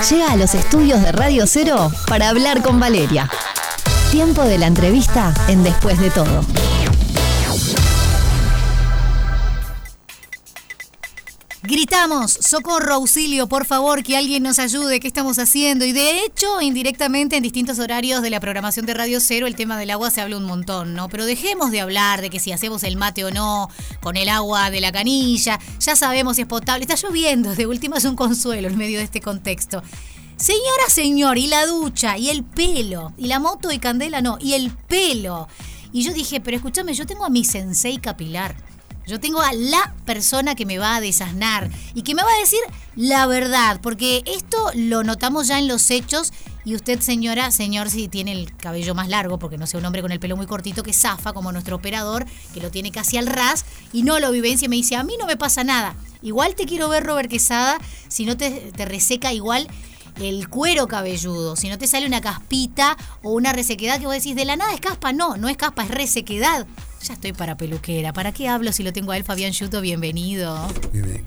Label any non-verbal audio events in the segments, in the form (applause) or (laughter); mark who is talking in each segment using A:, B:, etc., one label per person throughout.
A: llega a los estudios de Radio Cero para hablar con Valeria. Tiempo de la entrevista en Después de todo.
B: Gritamos, socorro, auxilio, por favor, que alguien nos ayude, ¿qué estamos haciendo? Y de hecho, indirectamente en distintos horarios de la programación de Radio Cero, el tema del agua se habla un montón, ¿no? Pero dejemos de hablar de que si hacemos el mate o no con el agua de la canilla, ya sabemos si es potable. Está lloviendo, de última es un consuelo en medio de este contexto. Señora, señor, y la ducha, y el pelo, y la moto y candela no, y el pelo. Y yo dije, pero escúchame, yo tengo a mi sensei capilar. Yo tengo a la persona que me va a desasnar y que me va a decir la verdad, porque esto lo notamos ya en los hechos y usted, señora, señor, si tiene el cabello más largo, porque no sea un hombre con el pelo muy cortito que zafa, como nuestro operador, que lo tiene casi al ras y no lo vivencia me dice, a mí no me pasa nada. Igual te quiero ver, Robert Quesada, si no te, te reseca igual el cuero cabelludo, si no te sale una caspita o una resequedad que vos decís, de la nada es caspa, no, no es caspa, es resequedad. Ya estoy para peluquera. ¿Para qué hablo si lo tengo a él, Fabián Yuto? Bienvenido.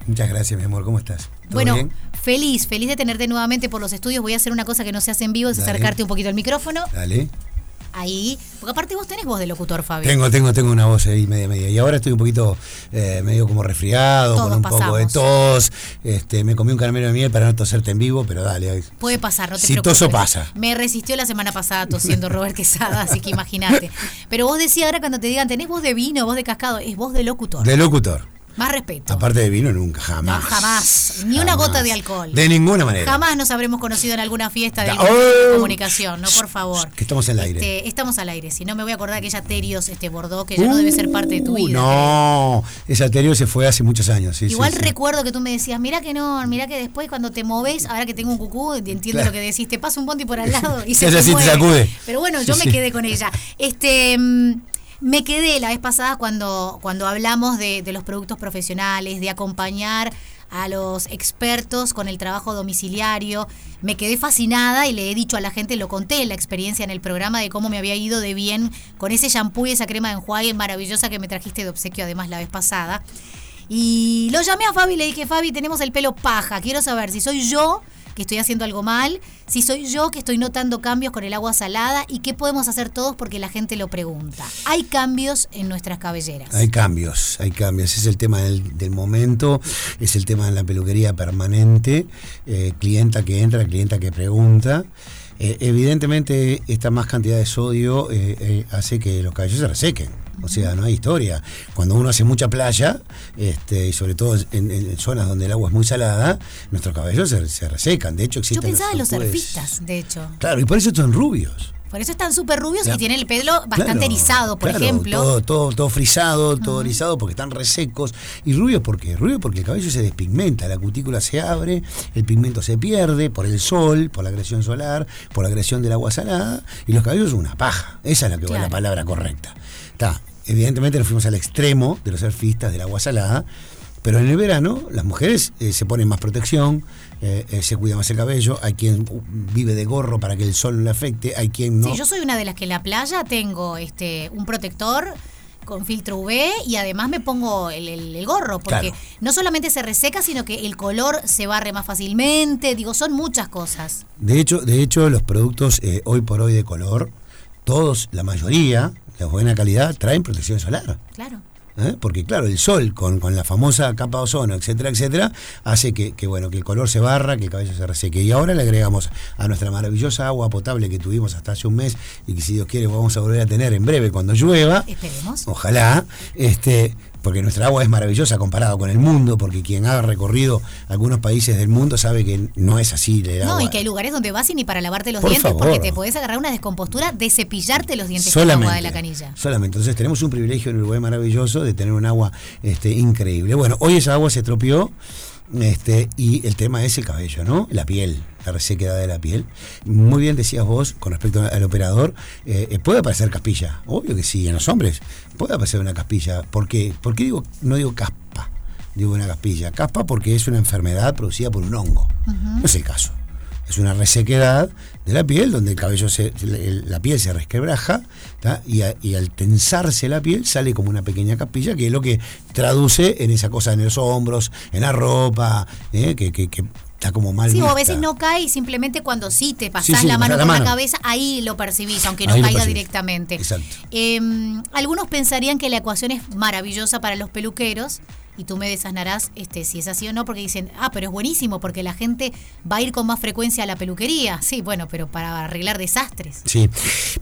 C: Muchas gracias, mi amor. ¿Cómo estás?
B: Bueno, feliz, feliz de tenerte nuevamente por los estudios. Voy a hacer una cosa que no se hace en vivo, es acercarte un poquito al micrófono.
C: Dale
B: ahí. Porque aparte vos tenés voz de locutor, Fabio.
C: Tengo, tengo, tengo una voz ahí media, media. Y ahora estoy un poquito eh, medio como resfriado, con un poco de tos. Este, me comí un caramelo de miel para no toserte en vivo, pero dale.
B: Puede pasar, no te
C: si
B: preocupes.
C: toso pasa.
B: Me resistió la semana pasada tosiendo Robert (laughs) Quesada, así que imagínate. Pero vos decías ahora cuando te digan, tenés voz de vino, voz de cascado, es voz de locutor.
C: De locutor.
B: Más respeto.
C: Aparte de vino, nunca, jamás.
B: No, jamás. Ni una gota de alcohol.
C: De ninguna manera.
B: Jamás nos habremos conocido en alguna fiesta de
C: oh.
B: comunicación, no, por favor.
C: Que estamos al aire.
B: Este, estamos al aire. Si no, me voy a acordar de aquella Terios este, Bordeaux, que ya no debe ser parte de tu
C: Uh,
B: vida.
C: No, esa Terios se fue hace muchos años. Sí,
B: Igual
C: sí, sí.
B: recuerdo que tú me decías, mira que no, mira que después cuando te moves, ahora que tengo un cucú, entiendo
C: Claro.
B: lo que decís, te pasa un bondi por al lado y (laughs) se
C: ella
B: te mueve.
C: sacude.
B: Pero bueno, yo me quedé con ella. Este mm, me quedé la vez pasada cuando, cuando hablamos de, de los productos profesionales, de acompañar a los expertos con el trabajo domiciliario. Me quedé fascinada y le he dicho a la gente, lo conté la experiencia en el programa de cómo me había ido de bien con ese shampoo y esa crema de enjuague maravillosa que me trajiste de obsequio además la vez pasada. Y lo llamé a Fabi y le dije, Fabi, tenemos el pelo paja, quiero saber si soy yo que estoy haciendo algo mal, si soy yo que estoy notando cambios con el agua salada y qué podemos hacer todos porque la gente lo pregunta. Hay cambios en nuestras cabelleras.
C: Hay cambios, hay cambios. Es el tema del, momento, es el tema de la peluquería permanente, eh, clienta que entra, clienta que pregunta. Eh, evidentemente, esta más cantidad de sodio eh, eh, hace que los cabellos se resequen. O sea, no hay historia. Cuando uno hace mucha playa, este, y sobre todo en, en zonas donde el agua es muy salada, nuestros cabellos se, se resecan. De hecho,
B: Yo
C: existen
B: pensaba en los surfistas, de hecho.
C: Claro, y por eso son rubios.
B: Por eso están súper rubios
C: Claro.
B: y tienen el pelo bastante
C: Claro,
B: erizado, por
C: claro,
B: ejemplo.
C: Todo, todo, todo frisado, todo erizado porque están resecos. ¿Y rubio por qué? Rubio porque el cabello se despigmenta, la cutícula se abre, el pigmento se pierde por el sol, por la agresión solar, por la agresión del agua salada, y los cabellos son una paja. Esa es la, que,
B: Claro.
C: la palabra correcta. Está. Evidentemente nos fuimos al extremo de los surfistas del agua salada, pero en el verano las mujeres eh, se ponen más protección, eh, eh, se cuida más el cabello, hay quien vive de gorro para que el sol no le afecte, hay quien no.
B: Sí, yo soy una de las que en la playa tengo este un protector con filtro UV y además me pongo el, el- el gorro porque
C: Claro.
B: no solamente se reseca sino que el color se barre más fácilmente digo son muchas cosas
C: De hecho, de hecho los productos eh, hoy por hoy de color, todos, la mayoría, de buena calidad, traen protección solar.
B: claro
C: ¿eh? Porque claro, el sol con, con la famosa capa de ozono, etcétera, etcétera, hace que, que, bueno, que el color se barra, que el cabello se reseque. Y ahora le agregamos a nuestra maravillosa agua potable que tuvimos hasta hace un mes y que si Dios quiere vamos a volver a tener en breve cuando llueva.
B: esperemos
C: Ojalá, este, porque nuestra agua es maravillosa comparado con el mundo, porque quien ha recorrido algunos países del mundo sabe que no es así el
B: no y que hay lugares donde vas y ni para lavarte los
C: Por
B: dientes
C: favor.
B: porque te podés agarrar una descompostura de cepillarte los dientes con agua
C: solamente,
B: de la canilla
C: Solamente. Entonces tenemos un privilegio en Uruguay maravilloso de tener un agua este, increíble. Bueno, hoy esa agua se estropeó este, y el tema es el cabello, ¿no? La piel, la resequedad de la piel. Muy bien decías vos con respecto al operador, eh, eh, puede aparecer caspilla, obvio que sí, en los hombres puede aparecer una caspilla. ¿Por qué? ¿Por qué digo, no digo caspa? Digo una caspilla. Caspa porque es una enfermedad producida por un hongo. No es el caso. Es una resequedad de la piel donde el cabello se, la piel se resquebraja y, a- y al tensarse la piel sale como una pequeña capilla que es lo que traduce en esa cosa en los hombros, en la ropa, ¿eh? que, que- que está como mal
B: Sí, o a veces no cae y simplemente cuando sí te pasás
C: Sí, sí,
B: la mano por
C: la mano.
B: cabeza, ahí lo percibís, aunque no
C: Ahí
B: caiga directamente.
C: Exacto.
B: Eh, algunos pensarían que la ecuación es maravillosa para los peluqueros. Y tú me desasnarás este, si es así o no, porque dicen, ah, pero es buenísimo, porque la gente va a ir con más frecuencia a la peluquería. Sí, bueno, pero para arreglar desastres.
C: Sí,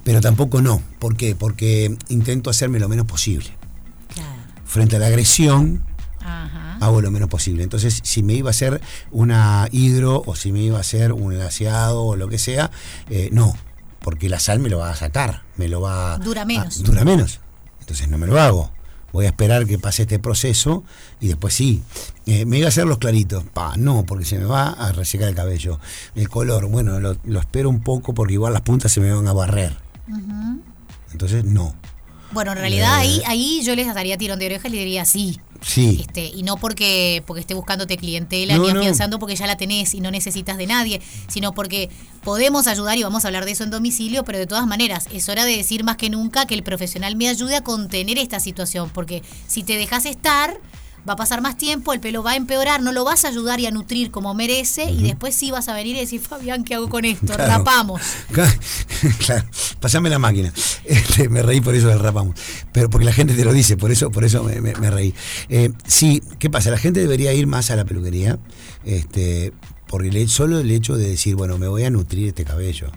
C: pero tampoco no. ¿Por qué? Porque intento hacerme lo menos posible.
B: Claro.
C: Frente a la agresión,
B: Ajá.
C: hago lo menos posible. Entonces, si me iba a hacer una hidro o si me iba a hacer un laseado o lo que sea, eh, no, porque la sal me lo va a sacar, me lo va
B: Dura
C: a-
B: menos.
C: dura menos. Entonces no me lo hago. Voy a esperar que pase este proceso y después sí. Eh, me iba a hacer los claritos. Pa, no, porque se me va a resecar el cabello. El color, bueno, lo, lo espero un poco porque igual las puntas se me van a barrer. Entonces, no.
B: Bueno, en realidad ahí, ahí yo les daría tirón de oreja y le diría sí.
C: Sí.
B: Este, y no porque, porque esté buscándote clientela
C: No,
B: ni
C: no.
B: afianzando porque ya la tenés y no necesitas de nadie, sino porque podemos ayudar y vamos a hablar de eso en domicilio, pero de todas maneras es hora de decir más que nunca que el profesional me ayude a contener esta situación, porque si te dejas estar, va a pasar más tiempo, el pelo va a empeorar, no lo vas a ayudar y a nutrir como merece y después sí vas a venir y decir, Fabián, ¿qué hago con esto?
C: Claro.
B: Rapamos.
C: claro, (laughs) pasame la máquina. (laughs) Este, me reí por eso del rapamos. Pero porque la gente te lo dice, por eso, por eso me, me- me reí. Eh, sí, ¿qué pasa? La gente debería ir más a la peluquería, este, porque el- solo el hecho de decir, bueno, me voy a nutrir este cabello.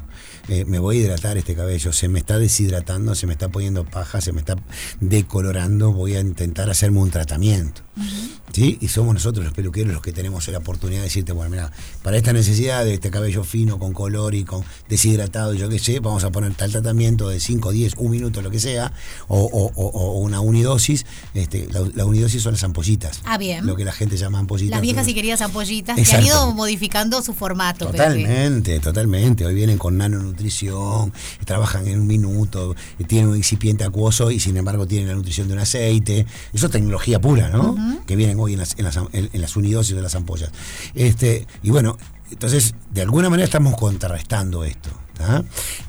C: Eh, me voy a hidratar este cabello, se me está deshidratando, se me está poniendo paja, se me está decolorando, voy a intentar hacerme un tratamiento. ¿Sí? Y somos nosotros los peluqueros los que tenemos la oportunidad de decirte, bueno, mira, para esta necesidad de este cabello fino, con color y con deshidratado, yo qué sé, vamos a poner tal tratamiento de 5, 10, un minuto, lo que sea, o, o- o- o una unidosis. Este, la, la unidosis son las ampollitas.
B: Ah, bien.
C: Lo que la gente llama ampollitas.
B: Las viejas y queridas ampollitas que han
C: Exacto.
B: ido modificando su formato.
C: Totalmente, totalmente. Hoy vienen con nanonutrición, trabajan en un minuto, tienen un excipiente acuoso y sin embargo tienen la nutrición de un aceite. Eso es tecnología pura, ¿no? Que vienen hoy en las, en las, en- en las unidosis de las ampollas. Este, y bueno, entonces, de alguna manera estamos contrarrestando esto.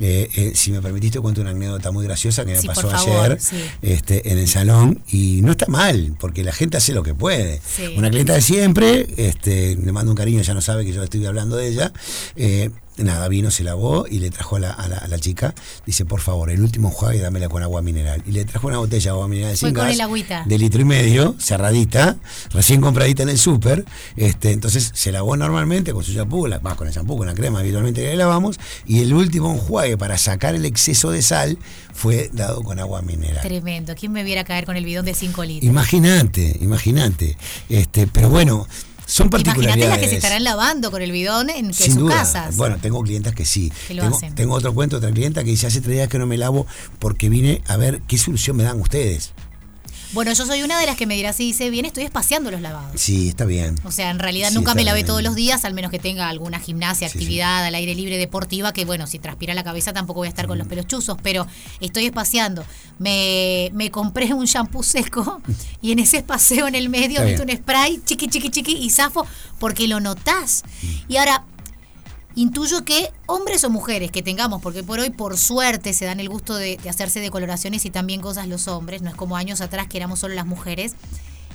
C: Eh, eh, si me permitiste, cuento una anécdota muy graciosa que me
B: Sí,
C: pasó
B: favor,
C: ayer
B: sí.
C: este, en el salón y no está mal, porque la gente hace lo que puede.
B: Sí.
C: Una clienta de siempre, este, le mando un cariño, ya no sabe que yo estoy hablando de ella. eh, nada, vino, se lavó y le trajo a la, a la- a la chica, dice, por favor, el último enjuague dámela con agua mineral. Y le trajo una botella de agua mineral sin gas, de litro y medio, cerradita, recién compradita en el súper. Este, entonces se lavó normalmente con su shampoo, la, va, con el shampoo, con la crema habitualmente que le lavamos. Y el último enjuague para sacar el exceso de sal fue dado con agua mineral.
B: Tremendo. ¿Quién me viera caer con el bidón de 5 litros?
C: Imagínate, imagínate. Este, pero bueno, son
B: Imagínate las que se estarán lavando con el bidón en
C: Sin
B: sus
C: duda.
B: casas.
C: Bueno, tengo clientas que sí.
B: Que lo
C: tengo,
B: hacen.
C: tengo otro cuento, otra clienta que dice, hace tres días que no me lavo porque vine a ver qué solución me dan ustedes.
B: Bueno, yo soy una de las que me dirá si dice bien, estoy espaciando los lavados.
C: Sí, está bien.
B: O sea, en realidad
C: Sí,
B: nunca me lavé
C: bien.
B: todos los días, al menos que tenga alguna gimnasia,
C: Sí, sí.
B: actividad al aire libre deportiva, que bueno, si transpira la cabeza tampoco voy a estar con los
C: Mm.
B: pelos chuzos, pero estoy espaciando. Me, me compré un shampoo seco (laughs) y en ese espaseo en el medio meto un spray, chiqui, chiqui, chiqui, y zafo, porque lo notás.
C: Mm.
B: Y ahora, intuyo que hombres o mujeres que tengamos, porque por hoy por suerte se dan el gusto de, de hacerse decoloraciones y también cosas los hombres, no es como años atrás que éramos solo las mujeres.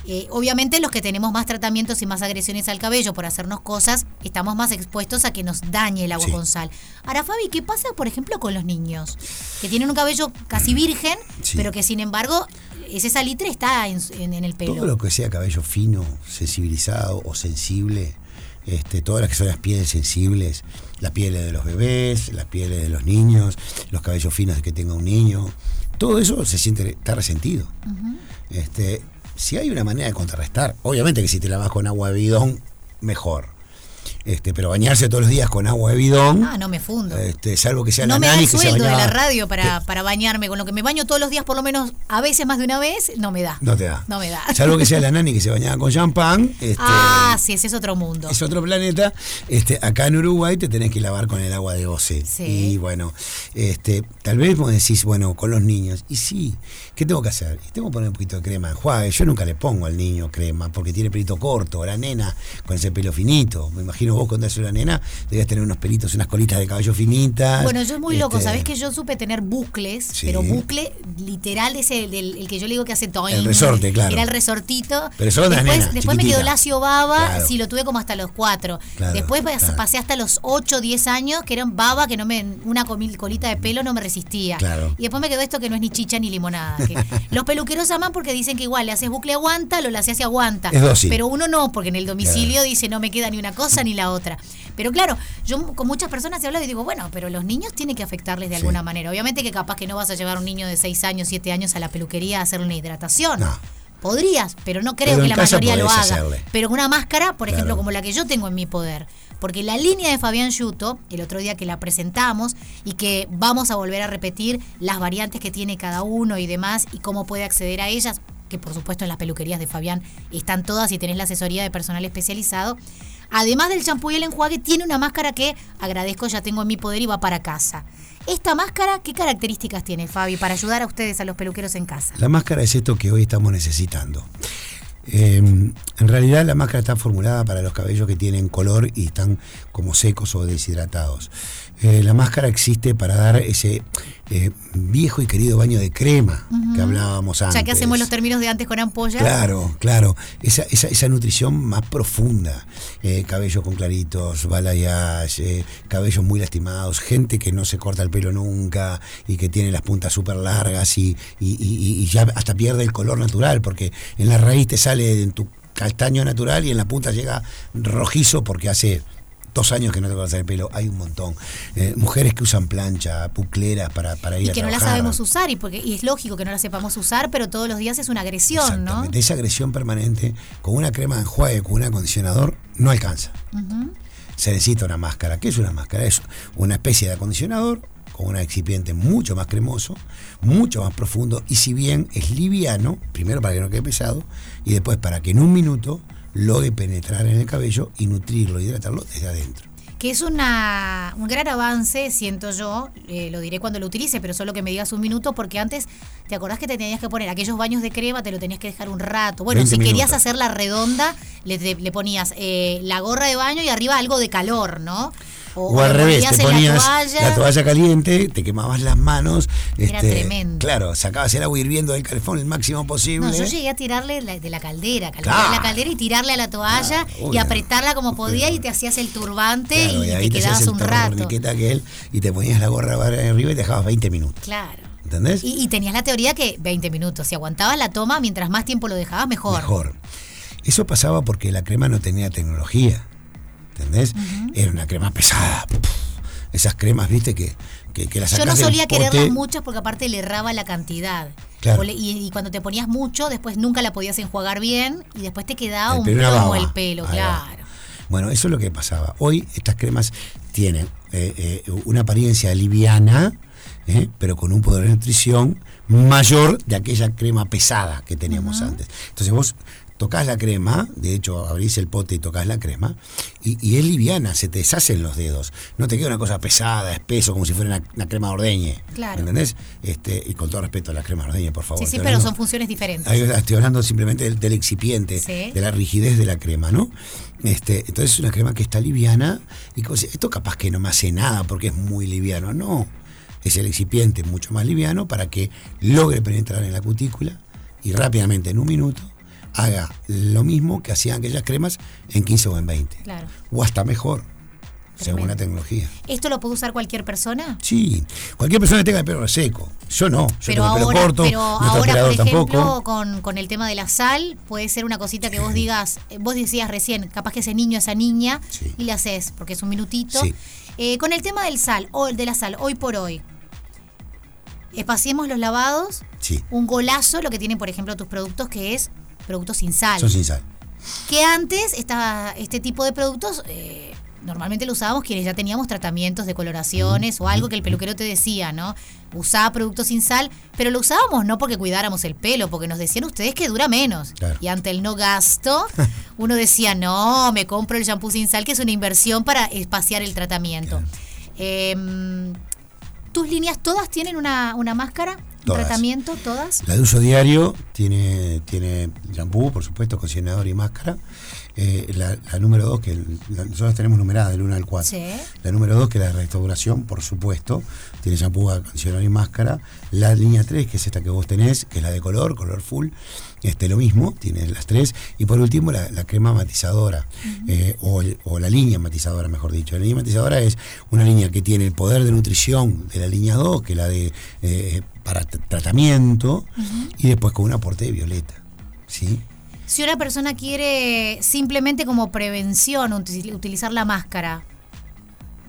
B: Eh, obviamente los que tenemos más tratamientos y más agresiones al cabello por hacernos cosas, estamos más expuestos a que nos dañe el agua
C: Sí.
B: con sal. Ahora, Fabi, ¿qué pasa, por ejemplo, con los niños? Que tienen un cabello casi virgen,
C: Sí.
B: pero que sin embargo ese salitre está en, en- en el pelo.
C: Todo lo que sea cabello fino, sensibilizado o sensible, este, todas las que son las pieles sensibles, las pieles de los bebés, las pieles de los niños, los cabellos finos de que tenga un niño, todo eso se siente, está resentido. este, si hay una manera de contrarrestar, obviamente que si te lavas con agua de bidón, mejor. Este, pero bañarse todos los días con agua de bidón,
B: Ah, no me fundo.
C: este, salvo que sea
B: no
C: la
B: me da
C: nani
B: el
C: que se
B: sueldo de la radio para, para bañarme. Con lo que me baño todos los días, por lo menos a veces más de una vez, no me da.
C: No te da.
B: No me da.
C: Salvo que sea la (laughs) nani que se bañaba con champán. Este,
B: ah, sí, ese es otro mundo.
C: es otro planeta. Este, acá en Uruguay te tenés que lavar con el agua de OCE.
B: Sí.
C: Y bueno, este, tal vez vos decís, bueno, con los niños. Y sí, ¿qué tengo que hacer? Y tengo que poner un poquito de crema enjuague. Yo nunca le pongo al niño crema porque tiene pelito corto, la nena con ese pelo finito. Imagino vos cuando eras una nena, debías tener unos pelitos, unas colitas de cabello finitas.
B: Bueno, yo es muy loco,
C: Este,
B: ¿sabés que yo supe tener bucles?
C: Sí.
B: Pero bucle literal ese del el que yo le digo que hace toing.
C: El resorte, claro.
B: Era el resortito.
C: Pero las
B: después
C: nenas,
B: después me quedó lacio baba,
C: Claro.
B: sí, lo tuve como hasta los cuatro.
C: Claro,
B: después
C: claro.
B: pasé hasta los 8, 10 años, que eran baba, que no me, una colita de pelo no me resistía.
C: Claro.
B: Y después me quedó esto que no es ni chicha ni limonada. que (laughs) los peluqueros aman porque dicen que igual le haces bucle aguanta, lo le haces aguanta.
C: Es.
B: Pero uno no, porque en el domicilio dice no me queda ni una cosa ni la otra. Pero claro, yo con muchas personas he hablado y digo, bueno, pero los niños tienen que afectarles de
C: Sí.
B: alguna manera. Obviamente que capaz que no vas a llevar a un niño de 6 años, 7 años a la peluquería a hacerle una hidratación.
C: No.
B: Podrías, pero no creo
C: Pero
B: que la mayoría lo haga.
C: hacerle.
B: Pero con una máscara, por ejemplo,
C: Claro.
B: como la que yo tengo en mi poder. Porque la línea de Fabián Yuto, el otro día que la presentamos y que vamos a volver a repetir las variantes que tiene cada uno y demás y cómo puede acceder a ellas, que por supuesto en las peluquerías de Fabián están todas y tenés la asesoría de personal especializado. Además del champú y el enjuague, tiene una máscara que agradezco, ya tengo en mi poder y va para casa. Esta máscara, ¿qué características tiene, Fabi, para ayudar a ustedes, a los peluqueros en casa?
C: La máscara es esto que hoy estamos necesitando. Eh, en realidad la máscara está formulada para los cabellos que tienen color y están como secos o deshidratados. Eh, la máscara existe para dar ese eh, viejo y querido baño de crema que hablábamos antes.
B: Ya que hacemos los términos de antes con ampolla.
C: Claro, claro. Esa, esa, esa nutrición más profunda. Eh, cabellos con claritos, balayage, eh, cabellos muy lastimados, gente que no se corta el pelo nunca y que tiene las puntas súper largas y, y- y- y ya hasta pierde el color natural, porque en la raíz te sale en tu castaño natural y en la punta llega rojizo porque hace dos años que no te cortas el pelo. Hay un montón. Eh, mujeres que usan plancha, pucleras para, para ir
B: y
C: a
B: que no la sabemos usar y porque y es lógico que no la sepamos usar pero todos los días es una agresión no
C: Exactamente. Esa agresión permanente con una crema de enjuague, con un acondicionador, no alcanza. Se necesita una máscara. ¿Qué es una máscara? Es una especie de acondicionador con un excipiente mucho más cremoso, mucho más profundo y si bien es liviano, primero para que no quede pesado y después para que en un minuto logre penetrar en el cabello y nutrirlo, hidratarlo desde adentro.
B: que es una, un gran avance siento yo eh, lo diré cuando lo utilice pero solo que me digas un minuto porque antes te acordás que te tenías que poner aquellos baños de crema te lo tenías que dejar un rato bueno
C: 20
B: si querías
C: minutos.
B: hacerla redonda le, te- le ponías eh, la gorra de baño y arriba algo de calor no
C: O, al revés, te ponías
B: la toalla,
C: la toalla caliente, te quemabas las manos.
B: Era
C: este,
B: tremendo.
C: Claro, sacabas el agua hirviendo del calefón el máximo posible.
B: No, yo llegué a tirarle la- de la caldera, calentar
C: Claro.
B: la caldera y tirarle a la toalla
C: Claro,
B: y apretarla como podía y te hacías el turbante
C: Claro,
B: y, te quedabas un rato.
C: y te ponías la gorra arriba y dejabas 20 minutos.
B: Claro.
C: ¿Entendés?
B: Y, y tenías la teoría que 20 minutos, si aguantabas la toma, mientras más tiempo lo dejabas, mejor.
C: Mejor. Eso pasaba porque la crema no tenía tecnología. ¿Entendés? Era una crema pesada. Esas cremas, viste, que, que, que las
B: Yo no solía quererlas muchas porque aparte le erraba la cantidad.
C: Claro.
B: Le- y, y cuando te ponías mucho, después nunca la podías enjuagar bien y después te quedaba
C: El
B: un plomo el pelo,
C: Ahí va.
B: claro.
C: Bueno, eso es lo que pasaba. Hoy estas cremas tienen eh, eh, una apariencia liviana, eh, pero con un poder de nutrición mayor de aquella crema pesada que teníamos antes. Entonces vos tocas la crema, de hecho abrís el pote y tocas la crema, y, y es liviana, se te deshacen los dedos. No te queda una cosa pesada, espeso, como si fuera una, una crema de ordeñe.
B: Claro.
C: ¿Entendés? Este, y con todo respeto a la crema de ordeñe, por favor.
B: Sí, sí, pero
C: hablando-
B: son funciones diferentes.
C: Estoy hablando simplemente del, del excipiente,
B: Sí.
C: de la rigidez de la crema, ¿no? Este, entonces es una crema que está liviana y como si- esto capaz que no me hace nada porque es muy liviano, no. Es el excipiente mucho más liviano para que logre penetrar en la cutícula y rápidamente en un minuto haga lo mismo que hacían aquellas cremas en 15 o en 20.
B: Claro.
C: O hasta mejor, según la tecnología.
B: ¿Esto lo puede usar cualquier persona?
C: Sí, cualquier persona que tenga el pelo reseco. Yo no, yo
B: pero
C: tengo el
B: ahora,
C: pelo corto,
B: pero ahora por ejemplo,
C: tampoco.
B: con, con el tema de la sal, puede ser una cosita que vos digas, eh, vos decías recién, capaz que ese niño, esa niña,
C: Sí.
B: y le haces, porque es un minutito.
C: Sí.
B: Eh, con el tema del sal, o el de la sal, hoy por hoy, espaciemos los lavados,
C: Sí,
B: un golazo, lo que tienen, por ejemplo, tus productos, que es productos sin sal.
C: son sin sal.
B: Que antes esta, este tipo de productos eh, normalmente lo usábamos quienes ya teníamos tratamientos de coloraciones o algo que el peluquero te decía, ¿no? Usaba productos sin sal, pero lo usábamos no porque cuidáramos el pelo, porque nos decían ustedes que dura menos.
C: Claro.
B: Y ante el no gasto, (laughs) uno decía, no, me compro el shampoo sin sal, que es una inversión para espaciar el tratamiento. Em, ¿Tus líneas todas tienen una, una máscara?
C: Todas.
B: ¿Tratamiento todas?
C: La de uso diario tiene, tiene shampoo, por supuesto, condicionador y máscara. Eh, la, la número 2, que la- nosotros tenemos numerada del 1 al 4.
B: Sí.
C: La número 2, que es la de restauración, por supuesto, tiene shampoo, acondicionador y máscara. La línea 3, que es esta que vos tenés, que es la de color, color full, este, lo mismo, tiene las tres. Y por último, la, la crema matizadora, eh, o, el- o la línea matizadora, mejor dicho. La línea matizadora es una línea que tiene el poder de nutrición de la línea 2, que es la de eh, para tratamiento, y después con un aporte de violeta. ¿Sí?
B: Si una persona quiere simplemente como prevención util- utilizar la máscara,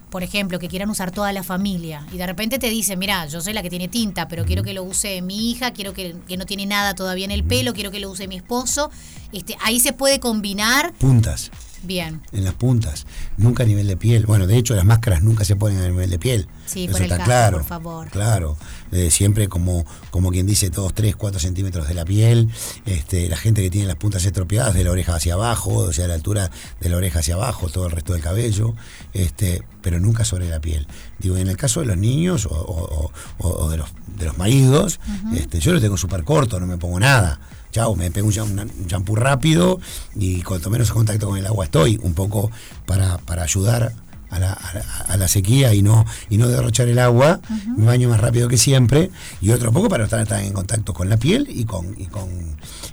B: por ejemplo, que quieran usar toda la familia, y de repente te dicen, mira, yo soy la que tiene tinta, pero quiero que lo use mi hija, quiero que, que no tiene nada todavía en el pelo, quiero que lo use mi esposo, este, ahí se puede combinar
C: Puntas.
B: Bien.
C: en las puntas, nunca a nivel de piel. Bueno, de hecho las máscaras nunca se ponen a nivel de piel.
B: Sí,
C: Eso
B: por el
C: está
B: caso,
C: claro.
B: por favor.
C: Claro, Eh, siempre como, como quien dice, todos 3, 4 centímetros de la piel. Este, la gente que tiene las puntas estropeadas de la oreja hacia abajo, o sea, la altura de la oreja hacia abajo, todo el resto del cabello, este, pero nunca sobre la piel. Digo, en el caso de los niños o, o- o- o de, los, de los maridos, este, yo lo tengo súper corto, no me pongo nada. Chao, me pego un cham- un champú rápido y cuanto menos contacto con el agua estoy, un poco para, para ayudar a la, a la- a la sequía y no, y no derrochar el agua, me baño más rápido que siempre, y otro poco para estar, estar en contacto con la piel y con, y con,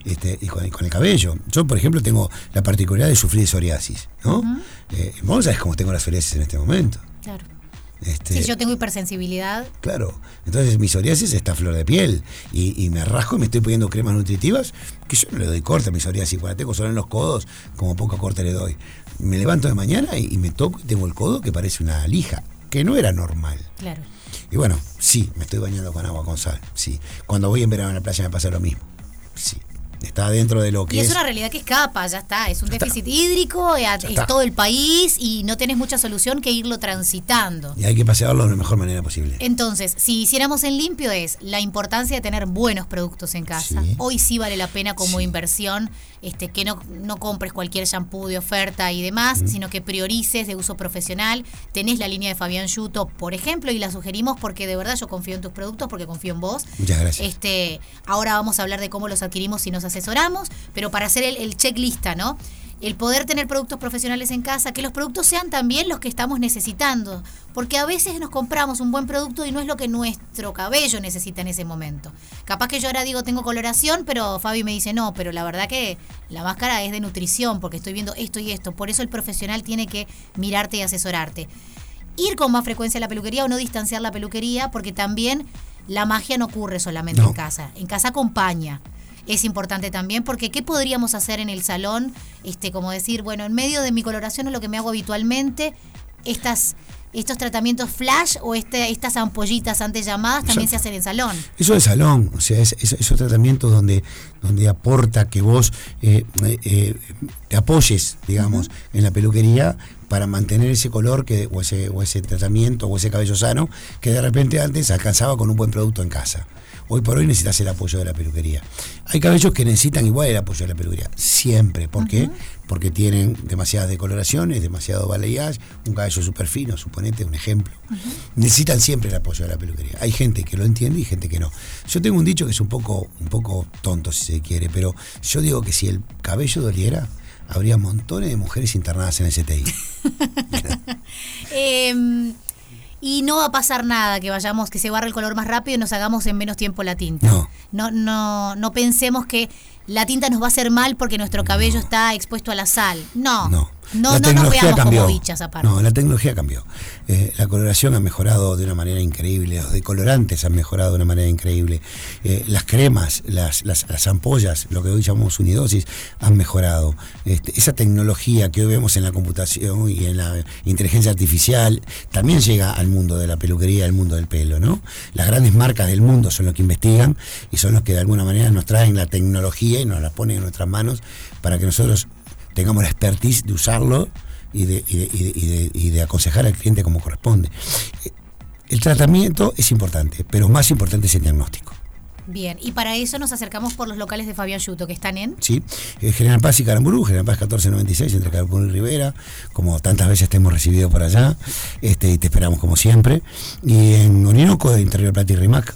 C: este, y con, y con el cabello. Yo, por ejemplo, tengo la particularidad de sufrir de psoriasis, ¿no? Eh, vos sabés cómo tengo la psoriasis en este momento.
B: Claro.
C: Este,
B: Si yo tengo hipersensibilidad,
C: Claro, entonces mi psoriasis está a flor de piel y, y me rasco y me estoy poniendo cremas nutritivas que yo no le doy corte a mi psoriasis, cuando tengo solo en los codos, como poco corte le doy. Me levanto de mañana y, y me toco y tengo el codo que parece una lija, que no era normal.
B: claro.
C: Y bueno, sí, me estoy bañando con agua con sal, sí. Cuando voy en verano a la playa me pasa lo mismo, sí. Está dentro de lo que
B: Y es,
C: es...
B: una realidad que escapa, ya está. Es un
C: está.
B: déficit hídrico, eh, es todo el país y no tenés mucha solución que irlo transitando.
C: Y hay que pasearlo de la mejor manera posible.
B: Entonces, si hiciéramos en limpio es la importancia de tener buenos productos en casa.
C: Sí.
B: Hoy sí vale la pena como
C: Sí.
B: inversión este, que no, no compres cualquier shampoo de oferta y demás, sino que priorices de uso profesional. Tenés la línea de Fabián Yuto, por ejemplo, y la sugerimos porque de verdad yo confío en tus productos, porque confío en vos.
C: Muchas gracias.
B: Este, ahora vamos a hablar de cómo los adquirimos y nos asesoramos, pero para hacer el, el checklista, ¿no? El poder tener productos profesionales en casa, que los productos sean también los que estamos necesitando, porque a veces nos compramos un buen producto y no es lo que nuestro cabello necesita en ese momento. Capaz que yo ahora digo tengo coloración, pero Fabi me dice no, pero la verdad que la máscara es de nutrición, porque estoy viendo esto y esto, por eso el profesional tiene que mirarte y asesorarte ir con más frecuencia a la peluquería o no distanciar la peluquería, porque también la magia no ocurre solamente
C: No.
B: en casa. En casa acompaña. Es importante también porque ¿qué podríamos hacer en el salón? Este, como decir, bueno, en medio de mi coloración es lo que me hago habitualmente, estas, estos tratamientos flash o este, estas ampollitas antes llamadas también se hacen en salón.
C: Eso de salón, o sea, es, es- esos tratamientos donde, donde aporta que vos eh, eh, eh, te apoyes, digamos, en la peluquería para mantener ese color que, o, ese, o ese tratamiento o ese cabello sano que de repente antes alcanzaba con un buen producto en casa. Hoy por hoy necesitas el apoyo de la peluquería. Hay cabellos que necesitan igual el apoyo de la peluquería, siempre. ¿Por qué? Porque tienen demasiadas decoloraciones, demasiado balayage, un cabello súper fino, suponete, un ejemplo. Necesitan siempre el apoyo de la peluquería. Hay gente que lo entiende y gente que no. Yo tengo un dicho que es un poco, un poco tonto si se quiere, pero yo digo que si el cabello doliera, habría montones de mujeres internadas en el CTI. (laughs) (laughs)
B: Eh, y no va a pasar nada que vayamos, que se barre el color más rápido y nos hagamos en menos tiempo la tinta.
C: No.
B: No, no, no pensemos que la tinta nos va a hacer mal porque nuestro cabello está expuesto a la sal. No.
C: No.
B: No,
C: La
B: no
C: tecnología cambió.
B: como bichas aparte.
C: No, la tecnología cambió. Eh, la coloración ha mejorado de una manera increíble, los decolorantes han mejorado de una manera increíble, Eh, las cremas, las, las, las ampollas, lo que hoy llamamos unidosis, han mejorado. Este, esa tecnología que hoy vemos en la computación y en la inteligencia artificial también llega al mundo de la peluquería, al mundo del pelo, ¿no? Las grandes marcas del mundo son los que investigan y son los que de alguna manera nos traen la tecnología y nos la ponen en nuestras manos para que nosotros tengamos la expertise de usarlo y de, y de- y de- y aconsejar al cliente como corresponde. El tratamiento es importante, pero más importante es el diagnóstico.
B: Bien, y para eso nos acercamos por los locales de Fabián Yuto, que están en.
C: ¿sí? Eh, General Paz y Caramburú, General Paz 1496, entre Caramburú y Rivera, como tantas veces te hemos recibido por allá, este, y te esperamos como siempre. Y en Orinoco, de Interior Plata y Rimac.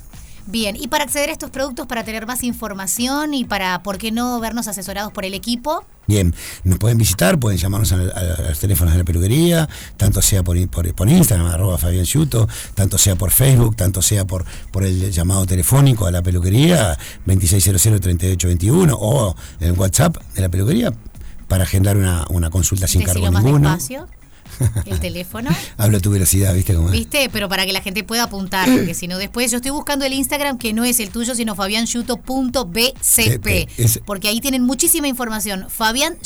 B: Bien, y para acceder a estos productos, para tener más información y para, ¿por qué no, vernos asesorados por el equipo?
C: Bien, nos pueden visitar, pueden llamarnos a, los teléfonos de la peluquería, tanto sea por, por, Instagram, arroba Fabián Yuto, tanto sea por Facebook, tanto sea por, por el llamado telefónico a la peluquería 2600-3821 o el WhatsApp de la peluquería para agendar una, una consulta sin cargo ninguno (laughs)
B: el teléfono.
C: Hablo a tu velocidad, ¿viste cómo
B: ¿Viste? Pero para que la gente pueda apuntar, porque si no después yo estoy buscando el Instagram que no es el tuyo, sino fabianshuto.bcp. Porque ahí tienen muchísima información. Fabián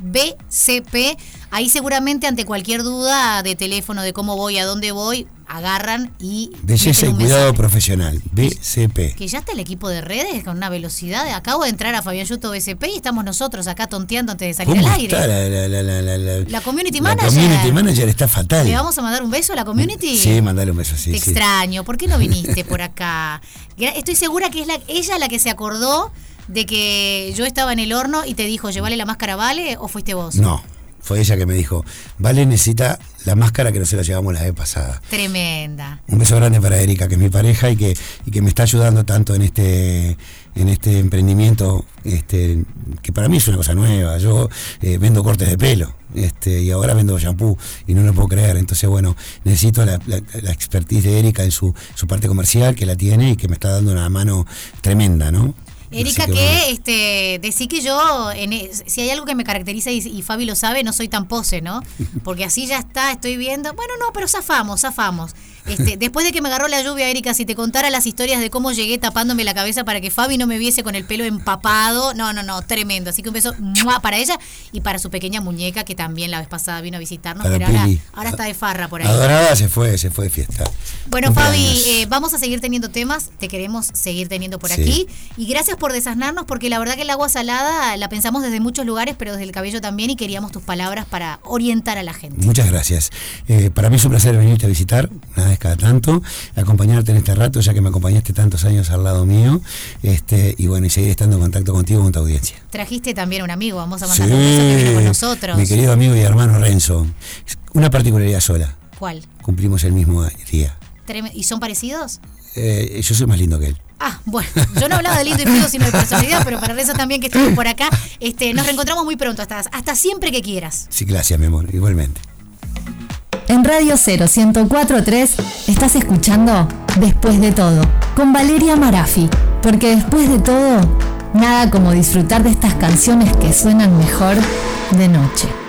B: BCP. Ahí seguramente ante cualquier duda de teléfono, de cómo voy, a dónde voy, agarran y...
C: Belleza y cuidado profesional, BCP.
B: Que ya está el equipo de redes con una velocidad. Acabo de entrar a Fabián Yuto BCP y estamos nosotros acá tonteando antes de salir al aire.
C: Está la,
B: la, community manager.
C: La community manager está fatal.
B: ¿Le vamos a mandar un beso a la community?
C: Sí, mandale un beso, sí.
B: Te extraño. ¿Por qué no viniste (laughs) por acá? Estoy segura que es la, ella la que se acordó de que yo estaba en el horno y te dijo, llévale la máscara, ¿vale? ¿O fuiste vos?
C: No fue ella que me dijo, Vale necesita la máscara que no se la llevamos la vez pasada.
B: Tremenda.
C: Un beso grande para Erika, que es mi pareja y que, y que me está ayudando tanto en este, en este emprendimiento, este, que para mí es una cosa nueva. Yo eh, vendo cortes de pelo. Este, y ahora vendo shampoo y no lo puedo creer. Entonces, bueno, necesito la, la, expertise de Erika en su, su parte comercial, que la tiene y que me está dando una mano tremenda, ¿no?
B: Erika, que, este, decir que yo, en, e, si hay algo que me caracteriza y, Fabi lo sabe, no soy tan pose, ¿no? Porque así ya está, estoy viendo. Bueno, no, pero zafamos, zafamos. Este, después de que me agarró la lluvia, Erika, si te contara las historias de cómo llegué tapándome la cabeza para que Fabi no me viese con el pelo empapado, no, no, no, tremendo. Así que un beso para ella y para su pequeña muñeca que también la vez pasada vino a visitarnos, pero ahora, está de farra por ahí.
C: Adorada se fue, se fue de fiesta.
B: Bueno, Fabi, eh, vamos a seguir teniendo temas, te queremos seguir teniendo por aquí. Y gracias por desasnarnos, porque la verdad que el agua salada la pensamos desde muchos lugares, pero desde el cabello también, y queríamos tus palabras para orientar a la gente.
C: Muchas gracias. Eh, para mí es un placer venirte a visitar cada tanto, acompañarte en este rato, ya que me acompañaste tantos años al lado mío, este, y bueno, y seguir estando en contacto contigo con tu audiencia.
B: Trajiste también un amigo, vamos a mandar un beso con nosotros.
C: Mi querido amigo y hermano Renzo. Una particularidad sola.
B: ¿Cuál?
C: Cumplimos el mismo día.
B: ¿Y son parecidos?
C: Eh, yo soy más lindo que él.
B: Ah, bueno, yo no hablaba de lindo y feo, sino de personalidad, pero para eso también que estamos por acá. Este, nos reencontramos muy pronto, hasta, hasta siempre que quieras.
C: Sí, gracias, mi amor, igualmente.
A: En Radio 0 1043 estás escuchando Después de todo, con Valeria Marafi, porque después de todo, nada como disfrutar de estas canciones que suenan mejor de noche.